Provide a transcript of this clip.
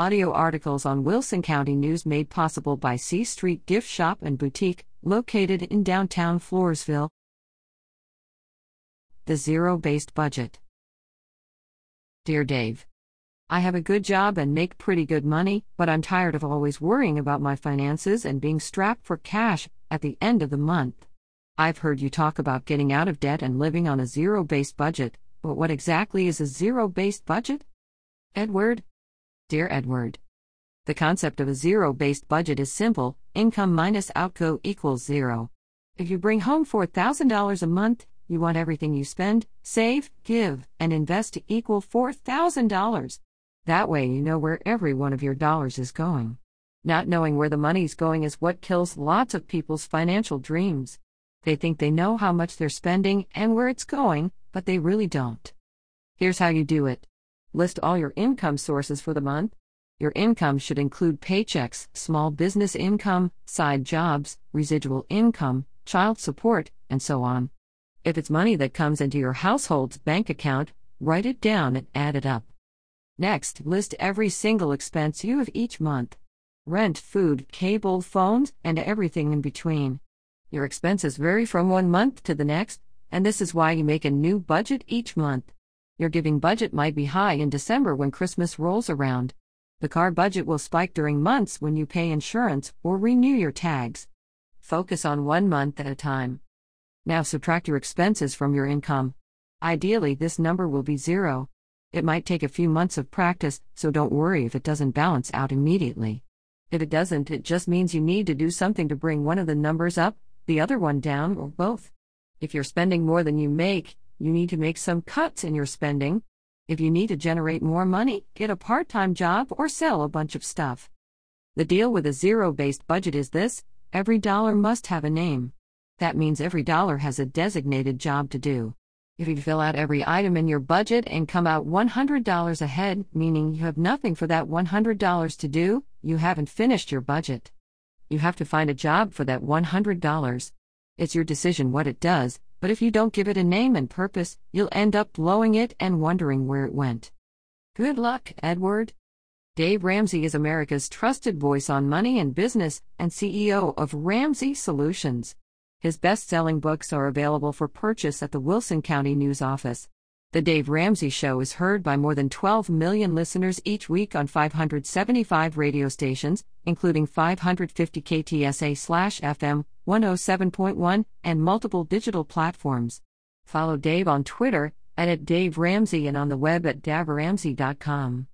audio articles on Wilson County News made possible by C Street Gift Shop and Boutique, located in downtown Floresville. The Zero Based Budget. Dear Dave, I have a good job and make pretty good money, but I'm tired of always worrying about my finances and being strapped for cash at the end of the month. I've heard you talk about getting out of debt and living on a zero based budget, but what exactly is a zero based budget? Edward? Dear Edward, the concept of a zero based budget is simple income minus outgo equals zero. If you bring home $4,000 a month, you want everything you spend, save, give, and invest to equal $4,000. That way you know where every one of your dollars is going. Not knowing where the money's going is what kills lots of people's financial dreams. They think they know how much they're spending and where it's going, but they really don't. Here's how you do it List all your income sources for the month. Your income should include paychecks, small business income, side jobs, residual income, child support, and so on. If it's money that comes into your household's bank account, write it down and add it up. Next, list every single expense you have each month rent, food, cable, phones, and everything in between. Your expenses vary from one month to the next, and this is why you make a new budget each month. Your giving budget might be high in December when Christmas rolls around. The car budget will spike during months when you pay insurance or renew your tags. Focus on one month at a time. Now subtract your expenses from your income. Ideally, this number will be zero. It might take a few months of practice, so don't worry if it doesn't balance out immediately. If it doesn't, it just means you need to do something to bring one of the numbers up, the other one down, or both. If you're spending more than you make, you need to make some cuts in your spending. If you need to generate more money, get a part time job or sell a bunch of stuff. The deal with a zero based budget is this every dollar must have a name. That means every dollar has a designated job to do. If you fill out every item in your budget and come out $100 ahead, meaning you have nothing for that $100 to do, you haven't finished your budget. You have to find a job for that $100. It's your decision what it does, but if you don't give it a name and purpose, you'll end up blowing it and wondering where it went. Good luck, Edward. Dave Ramsey is America's trusted voice on money and business and CEO of Ramsey Solutions. His best selling books are available for purchase at the Wilson County News Office. The Dave Ramsey Show is heard by more than 12 million listeners each week on 575 radio stations, including 550 KTSA/FM 107.1 and multiple digital platforms. Follow Dave on Twitter and at Dave Ramsey and on the web at daveramsey.com.